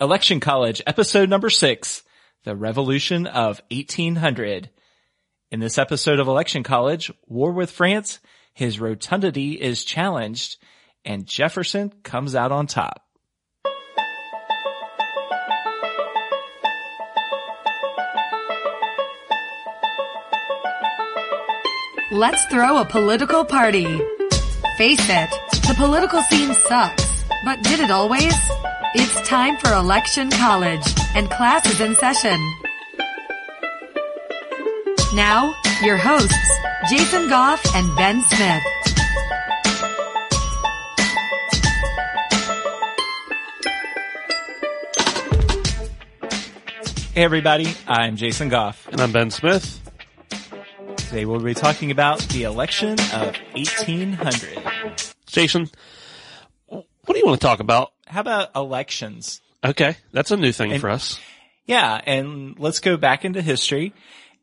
Election College, episode number six, The Revolution of 1800. In this episode of Election College, War with France, his rotundity is challenged, and Jefferson comes out on top. Let's throw a political party. Face it, the political scene sucks. But did it always? It's time for Election College, and class is in session. Now, your hosts, Jason Goff and Ben Smith. Hey everybody, I'm Jason Goff. And I'm Ben Smith. Today we'll be talking about the election of 1800. Jason, what do you want to talk about? How about elections? Okay, that's a new thing And- for us. Yeah, and let's go back into history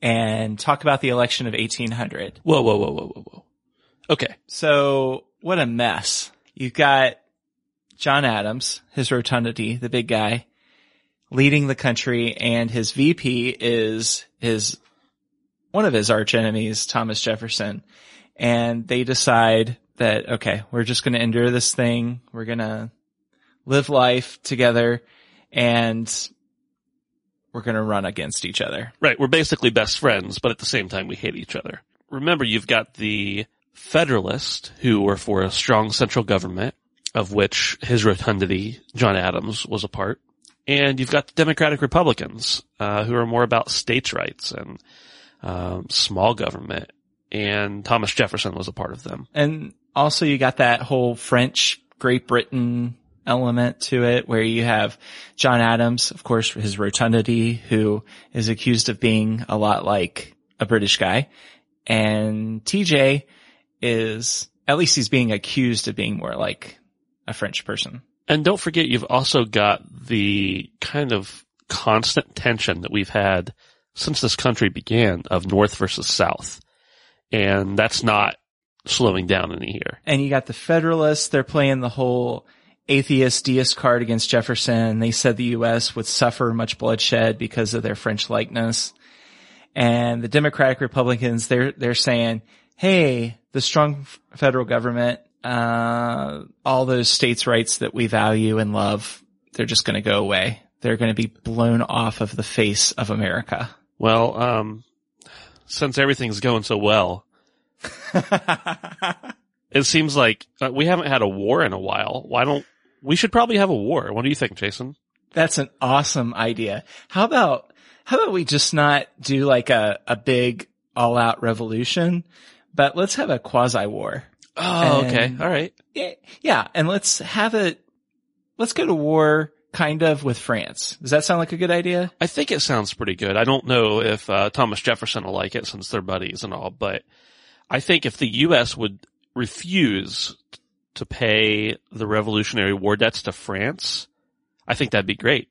and talk about the election of 1800. Whoa, whoa, whoa, whoa, whoa, whoa. Okay, So what a mess. You've got John Adams, his rotundity, the big guy, leading the country and his VP is his, one of his arch enemies, Thomas Jefferson. And they decide that, okay, we're just going to endure this thing. We're going to live life together and we're going to run against each other. right. We're basically best friends, but at the same time we hate each other. Remember, you've got the Federalists who were for a strong central government, of which his rotundity, John Adams, was a part. And you've got the Democratic Republicans, uh, who are more about states' rights and um, small government. And Thomas Jefferson was a part of them. And also you got that whole French Great Britain element to it where you have John Adams, of course, his rotundity, who is accused of being a lot like a British guy. And TJ is, at least he's being accused of being more like a French person. And don't forget, you've also got the kind of constant tension that we've had since this country began of North versus South. And that's not slowing down any here. And you got the Federalists, they're playing the whole atheist deist card against Jefferson. They said the U.S. would suffer much bloodshed because of their French likeness. And the Democratic Republicans, they're, they're saying, hey, the strong federal government, uh, all those states' rights that we value and love, they're just going to go away. They're going to be blown off of the face of America. Well, um, since everything's going so well, it seems like uh, we haven't had a war in a while. Why don't we should probably have a war? What do you think, Jason? That's an awesome idea. How about, how about we just not do like a, a big all out revolution, but let's have a quasi war. Oh, And- okay. All right. Yeah. Yeah. And let's have it, let's go to war kind of with France. Does that sound like a good idea? I think it sounds pretty good. I don't know if uh, Thomas Jefferson will like it since they're buddies and all, but I think if the U.S. would refuse to pay the Revolutionary War debts to France, I think that'd be great.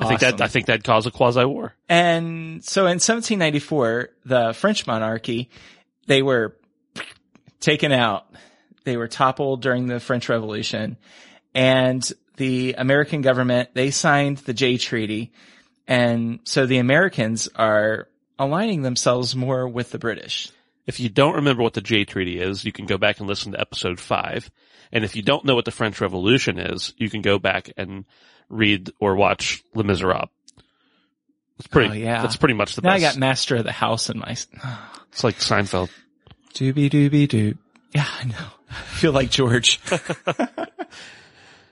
I think that I think that'd cause a quasi war. And so in 1794, the French monarchy, they were taken out. They were toppled during the French Revolution and the American government, they signed the Jay Treaty. And so the Americans are aligning themselves more with the British. If you don't remember what the Jay Treaty is, you can go back and listen to episode five. And if you don't know what the French Revolution is, you can go back and read or watch Les Miserables. It's pretty. Oh, yeah. That's pretty much the best. Now I got Master of the House in my, it's like Seinfeld. doobie doobie doo. Yeah, I know. I feel like George.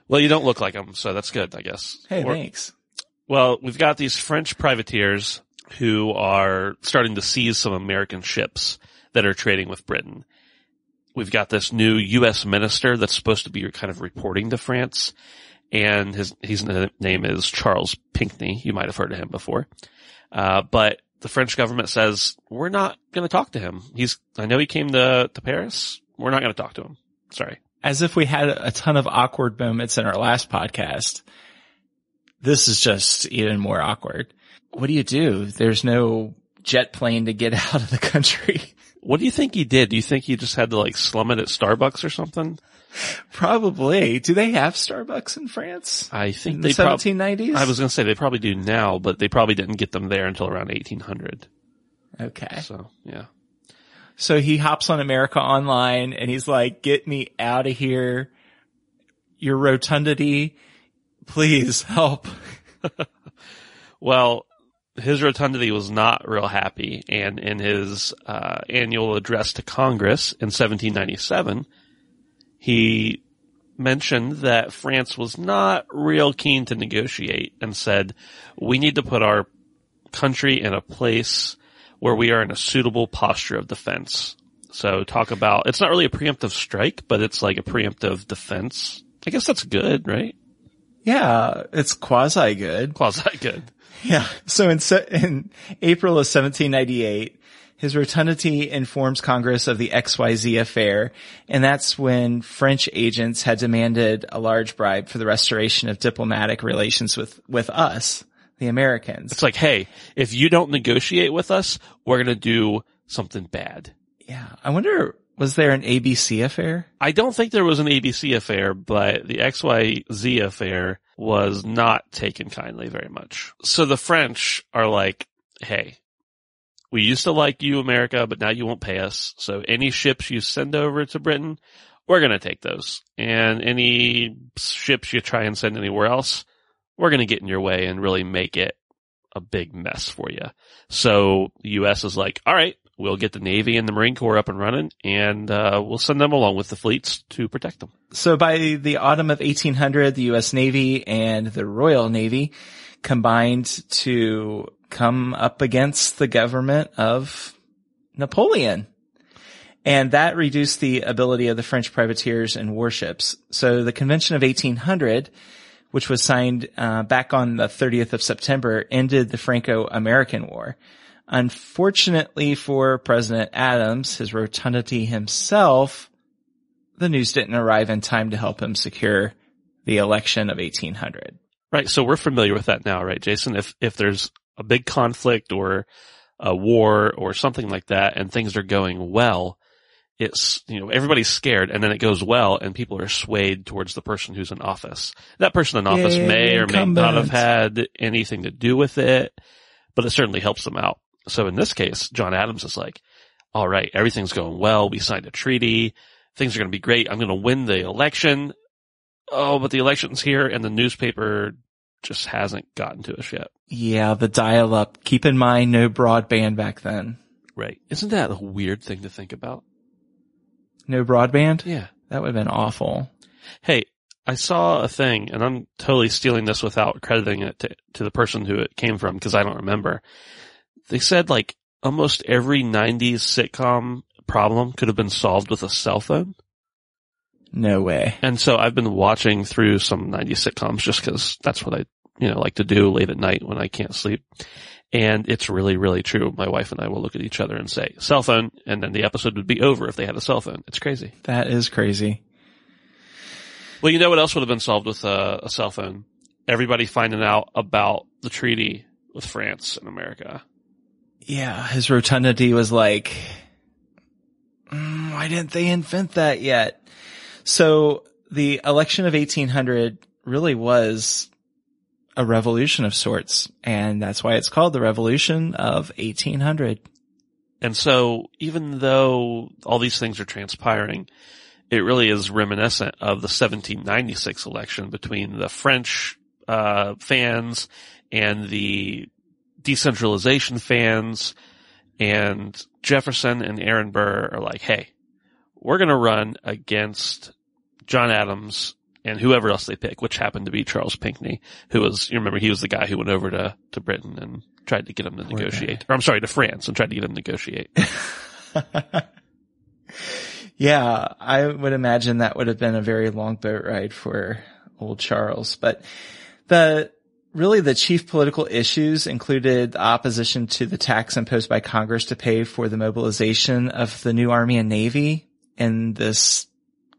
Well, you don't look like him, so that's good, I guess. Hey, Or- thanks. Well, we've got these French privateers who are starting to seize some American ships that are trading with Britain. We've got this new U.S. minister that's supposed to be kind of reporting to France. and his his name is Charles Pinckney. You might have heard of him before, uh, but the French government says we're not going to talk to him. He's I know he came to to Paris. We're not going to talk to him. Sorry. As if we had a ton of awkward moments in our last podcast. This is just even more awkward. What do you do? There's no jet plane to get out of the country. What do you think he did? Do you think he just had to like slum it at Starbucks or something? Probably. Do they have Starbucks in France? I think In they the prob- 1790s? I was going to say they probably do now, but they probably didn't get them there until around 1800. okay. So yeah. So he hops on America Online and he's like, get me out of here. Your rotundity. Please help. Well, his rotundity was not real happy, and in his uh, annual address to Congress in 1797, he mentioned that France was not real keen to negotiate and said, we need to put our country in a place where we are in a suitable posture of defense. So talk about, it's not really a preemptive strike, but it's like a preemptive defense. I guess that's good, right? Yeah, it's quasi good. Quasi good. Yeah. So in, in April of 1798, his rotundity informs Congress of the XYZ affair, and that's when French agents had demanded a large bribe for the restoration of diplomatic relations with, with us, the Americans. It's like, hey, if you don't negotiate with us, we're going to do something bad. Yeah. I wonder, was there an ABC affair? I don't think there was an ABC affair, but the XYZ affair was not taken kindly very much. So the French are like, hey, we used to like you, America, but now you won't pay us. So any ships you send over to Britain, we're going to take those. And any ships you try and send anywhere else, we're going to get in your way and really make it a big mess for you. So the U.S. is like, all right, we'll get the Navy and the Marine Corps up and running and, uh, we'll send them along with the fleets to protect them. So by the autumn of 1800, the U.S. Navy and the Royal Navy combined to come up against the government of Napoleon. And that reduced the ability of the French privateers and warships. So the Convention of 1800, which was signed uh, back on the 30th of September, ended the Franco-American War. Unfortunately for President Adams, his rotundity himself, the news didn't arrive in time to help him secure the election of 1800. Right. So we're familiar with that now, right, Jason? If, if there's a big conflict or a war or something like that and things are going well, it's, you know, everybody's scared and then it goes well and people are swayed towards the person who's in office. That person in office may or may not have had anything to do with it, but it certainly helps them out. So in this case, John Adams is like, all right, everything's going well. We signed a treaty. Things are going to be great. I'm going to win the election. Oh, but the election's here and the newspaper just hasn't gotten to us yet. Yeah, the dial up. Keep in mind, no broadband back then. Right. Isn't that a weird thing to think about? No broadband? Yeah. That would have been awful. Hey, I saw a thing and I'm totally stealing this without crediting it to, to the person who it came from because I don't remember. They said like almost every 90s sitcom problem could have been solved with a cell phone. No way. And so I've been watching through some 90s sitcoms just cause that's what I, you know, like to do late at night when I can't sleep. And it's really, really true. My wife and I will look at each other and say, cell phone, and then the episode would be over if they had a cell phone. It's crazy. That is crazy. Well, you know what else would have been solved with a, a cell phone? Everybody finding out about the treaty with France and America. Yeah, his rotundity was like, "Mm, why didn't they invent that yet? So the election of 1800 really was a revolution of sorts, and that's why it's called the Revolution of 1800. And so even though all these things are transpiring, it really is reminiscent of the 1796 election between the French uh, fans and the decentralization fans and Jefferson and Aaron Burr are like, hey, we're going to run against John Adams and whoever else they pick, which happened to be Charles Pinckney, who was, you remember, he was the guy who went over to, to Britain and tried to get him to Poor negotiate, or I'm sorry, to France and tried to get him to negotiate. yeah, I would imagine that would have been a very long boat ride for old Charles. But the really the chief political issues included opposition to the tax imposed by Congress to pay for the mobilization of the new army and navy in this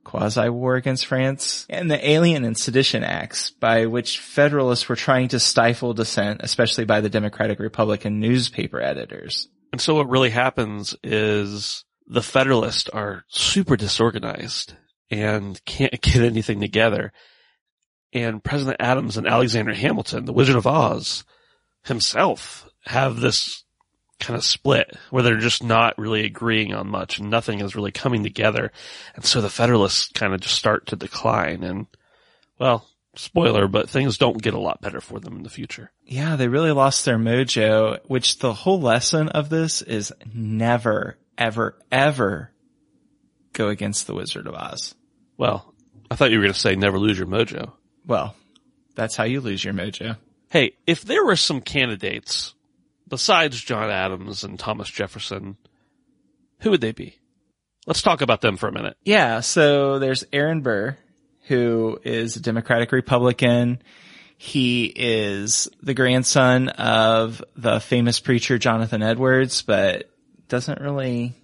quasi-war against France and the Alien and Sedition Acts by which Federalists were trying to stifle dissent, especially by the Democratic Republican newspaper editors. And so what really happens is the Federalists are super disorganized and can't get anything together. And President Adams and Alexander Hamilton, the Wizard of Oz himself have this kind of split where they're just not really agreeing on much and nothing is really coming together. And so the Federalists kind of just start to decline and well, spoiler, but things don't get a lot better for them in the future. Yeah, they really lost their mojo, which the whole lesson of this is never, ever, ever go against the Wizard of Oz. Well, I thought you were going to say never lose your mojo. Well, that's how you lose your mojo. Hey, if there were some candidates besides John Adams and Thomas Jefferson, who would they be? Let's talk about them for a minute. Yeah, so there's Aaron Burr, who is a Democratic Republican. He is the grandson of the famous preacher Jonathan Edwards, but doesn't really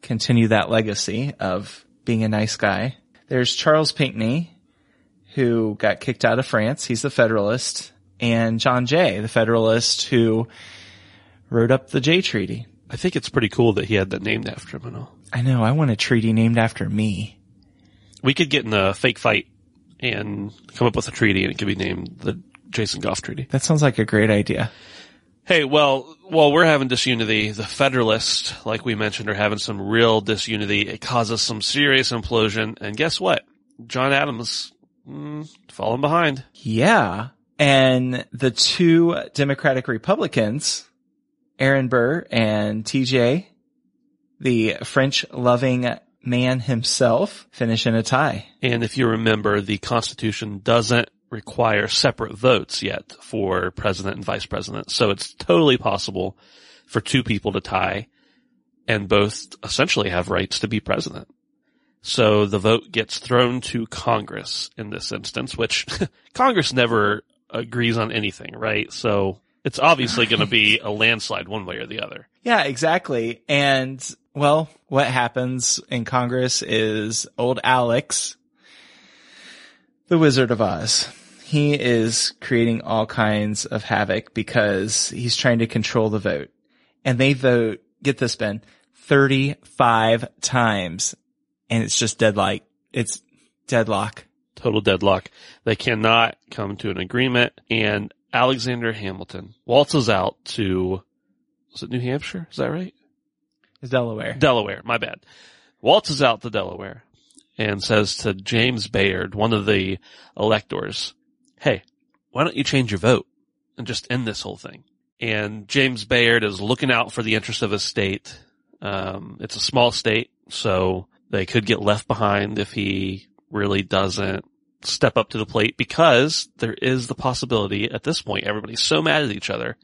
continue that legacy of being a nice guy. There's Charles Pinckney, who got kicked out of France. He's the Federalist. And John Jay, the Federalist who wrote up the Jay Treaty. I think it's pretty cool that he had that named after him and all. I know, I want a treaty named after me. We could get in a fake fight and come up with a treaty and it could be named the Jason Goff Treaty. That sounds like a great idea. Hey, well, while we're having disunity, the Federalists, like we mentioned, are having some real disunity. It causes some serious implosion. And guess what? John Adams, mm, falling behind. Yeah. And the two Democratic Republicans, Aaron Burr and TJ, the French loving man himself, finish in a tie. And if you remember, the Constitution doesn't require separate votes yet for president and vice president. So it's totally possible for two people to tie and both essentially have rights to be president. So the vote gets thrown to Congress in this instance, which Congress never agrees on anything, right? So it's obviously going to be a landslide one way or the other. Yeah, exactly. And well, what happens in Congress is old Alex, the Wizard of Oz. He is creating all kinds of havoc because he's trying to control the vote. And they vote, get this, Ben, 35 times. And it's just deadlock. It's deadlock. Total deadlock. They cannot come to an agreement and Alexander Hamilton waltzes out to, was it New Hampshire? Is that right? It's Delaware. Delaware, my bad. Waltzes out to Delaware and says to James Bayard, one of the electors, hey, why don't you change your vote and just end this whole thing? And James Bayard is looking out for the interest of his state. Um, it's a small state, so they could get left behind if he really doesn't step up to the plate because there is the possibility at this point, everybody's so mad at each other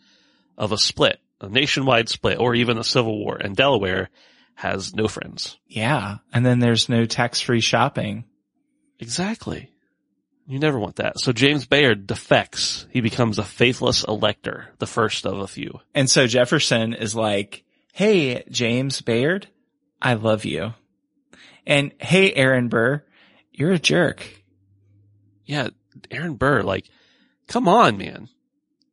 of a split, a nationwide split or even a civil war and Delaware has no friends. Yeah. And then there's no tax free shopping. Exactly. You never want that. So James Bayard defects. He becomes a faithless elector, the first of a few. And so Jefferson is like, Hey, James Bayard, I love you. And hey, Aaron Burr, you're a jerk. Yeah, Aaron Burr, like, come on, man.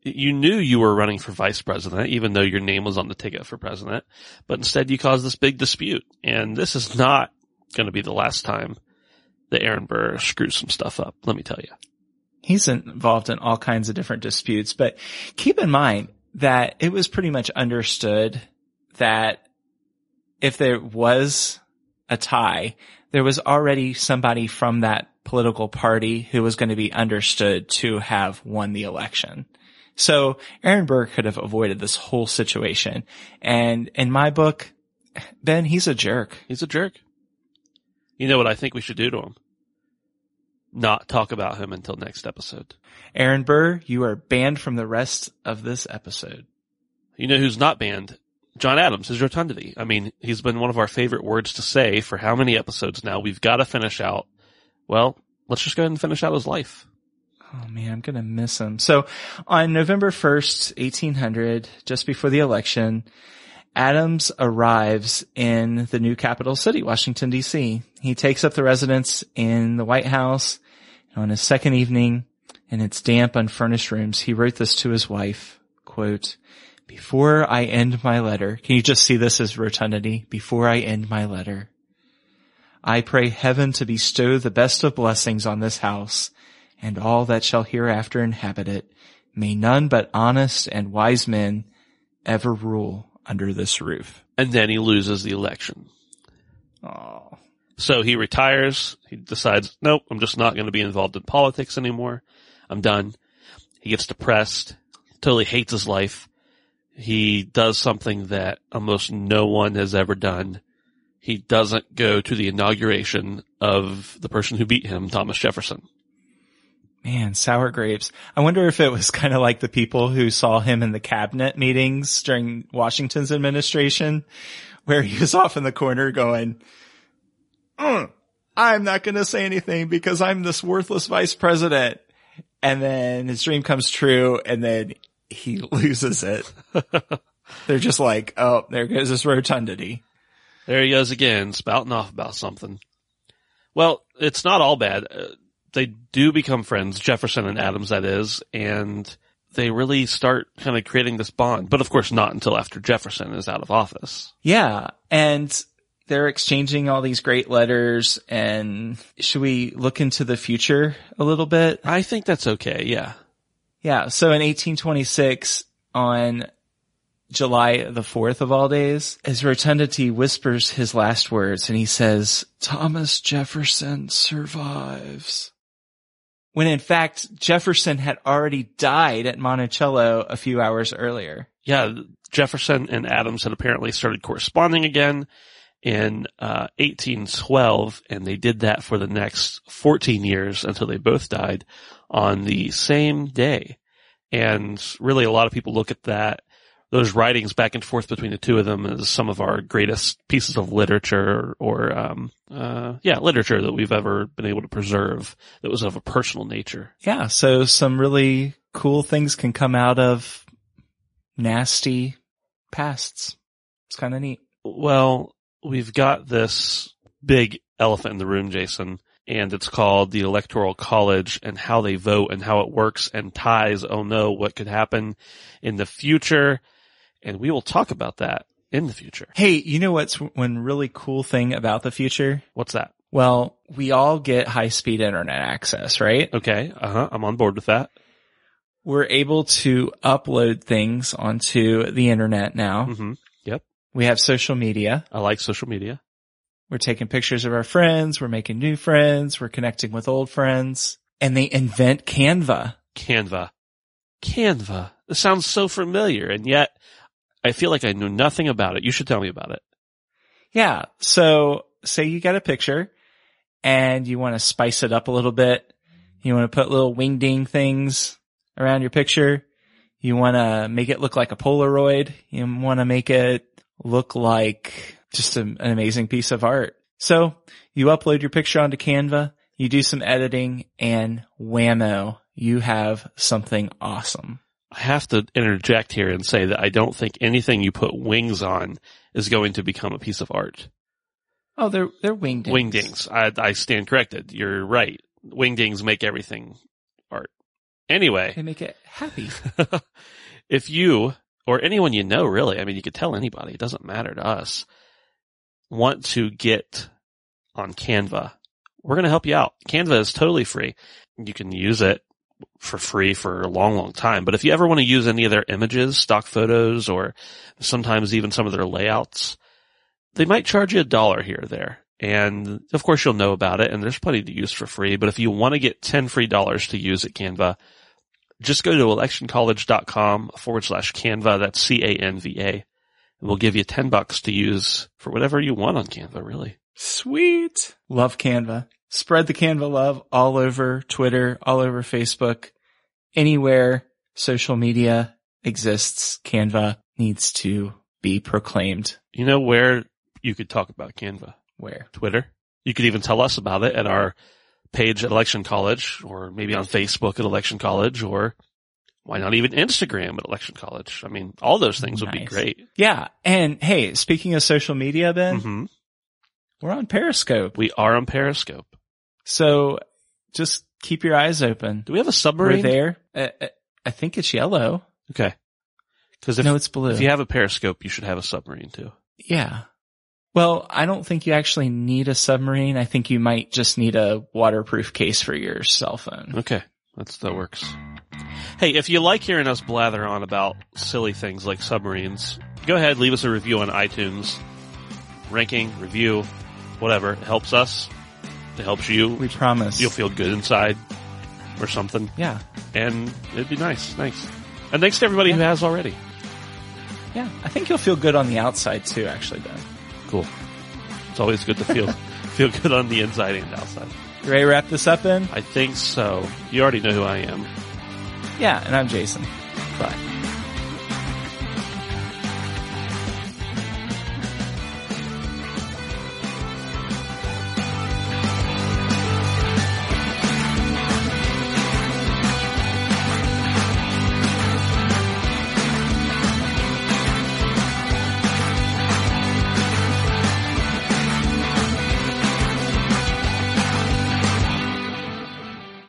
You knew you were running for vice president, even though your name was on the ticket for president, but instead you caused this big dispute. And this is not going to be the last time that Aaron Burr screws some stuff up. Let me tell you. He's involved in all kinds of different disputes, but keep in mind that it was pretty much understood that if there was a tie, there was already somebody from that political party who was going to be understood to have won the election. So Aaron Burr could have avoided this whole situation. And in my book, Ben, he's a jerk. He's a jerk. You know what I think we should do to him? Not talk about him until next episode. Aaron Burr, you are banned from the rest of this episode. You know who's not banned? John Adams, his rotundity. I mean, he's been one of our favorite words to say for how many episodes now? We've got to finish out. Well, let's just go ahead and finish out his life. Oh man, I'm gonna miss him. So on November 1st, 1800, just before the election, Adams arrives in the new capital city, Washington DC. He takes up the residence in the White House. On his second evening, in its damp, unfurnished rooms, he wrote this to his wife, quote, before I end my letter, can you just see this as rotundity? Before I end my letter, I pray heaven to bestow the best of blessings on this house and all that shall hereafter inhabit it. May none but honest and wise men ever rule under this roof. And then he loses the election. Oh, So he retires. He decides, nope, I'm just not going to be involved in politics anymore. I'm done. He gets depressed, totally hates his life. He does something that almost no one has ever done. He doesn't go to the inauguration of the person who beat him, Thomas Jefferson. man, sour grapes. I wonder if it was kind of like the people who saw him in the cabinet meetings during Washington's administration, where he was off in the corner going, "Mm, I'm not going to say anything because I'm this worthless vice president. And then his dream comes true and then he loses it. They're just like, oh, there goes this rotundity. There he goes again, spouting off about something. Well, it's not all bad. Uh, they do become friends, Jefferson and Adams, that is, and they really start kind of creating this bond. But of course, not until after Jefferson is out of office. Yeah. And they're exchanging all these great letters and should we look into the future a little bit? I think that's okay. Yeah. Yeah. So in 1826 on July the 4th of all days, his rotundity whispers his last words and he says, Thomas Jefferson survives. When in fact, Jefferson had already died at Monticello a few hours earlier. Yeah. Jefferson and Adams had apparently started corresponding again in uh, 1812, and they did that for the next 14 years until they both died on the same day. And really, a lot of people look at that those writings back and forth between the two of them as some of our greatest pieces of literature or, um, uh, yeah, literature that we've ever been able to preserve that was of a personal nature. Yeah. So some really cool things can come out of nasty pasts. It's kind of neat. Well, we've got this big elephant in the room, Jason, and it's called the Electoral College and how they vote and how it works and ties. Oh no, what could happen in the future? And we will talk about that in the future. Hey, you know what's one really cool thing about the future? What's that? Well, we all get high speed internet access, right? Okay. Uh huh. I'm on board with that. We're able to upload things onto the internet now. hmm Yep. We have social media. I like social media. We're taking pictures of our friends. We're making new friends. We're connecting with old friends and they invent Canva. Canva. Canva. It sounds so familiar and yet I feel like I know nothing about it. You should tell me about it. Yeah. So say you got a picture and you want to spice it up a little bit. You want to put little wingding things around your picture. You want to make it look like a Polaroid. You want to make it look like just a, an amazing piece of art. So you upload your picture onto Canva, you do some editing and whammo, you have something awesome. I have to interject here and say that I don't think anything you put wings on is going to become a piece of art. Oh, they're, they're wingdings. Wingdings. I, I stand corrected. You're right. Wingdings make everything art. Anyway, They make it happy. if you or anyone you know really, I mean, you could tell anybody, it doesn't matter to us, want to get on Canva, we're going to help you out. Canva is totally free. You can use it for free for a long, long time. But if you ever want to use any of their images, stock photos, or sometimes even some of their layouts, they might charge you a dollar here or there. And of course you'll know about it and there's plenty to use for free. But if you want to get 10 free dollars to use at Canva, just go to electioncollege.com forward slash Canva. That's C-A-N-V-A. And we'll give you 10 bucks to use for whatever you want on Canva, really. Sweet. Love Canva. Spread the Canva love all over Twitter, all over Facebook, anywhere social media exists. Canva needs to be proclaimed. You know where you could talk about Canva? Where? Twitter. You could even tell us about it at our page at Election College or maybe on Facebook at Election College or why not even Instagram at Election College? I mean, all those things would be great. Yeah. And hey, speaking of social media, Ben, hmm we're on Periscope. We are on Periscope. So just keep your eyes open. Do we have a We're submarine? there. Uh, uh, I think it's yellow. Okay. Because if, no, it's blue. if you have a Periscope, you should have a submarine too. yeah. Well, I don't think you actually need a submarine. I think you might just need a waterproof case for your cell phone. Okay. That's, that works. Hey, if you like hearing us blather on about silly things like submarines, go ahead, leave us a review on iTunes. Ranking, review, whatever. It helps us. It helps you. We promise. You'll feel good inside or something. yeah. And it'd be nice. Thanks. And thanks to everybody who has already. Yeah. I think you'll feel good on the outside too, actually, Ben. Cool. It's always good to feel, feel good on the inside and outside. You ready to wrap this up, Ben? I think so. You already know who I am. Yeah. And I'm Jason. Bye.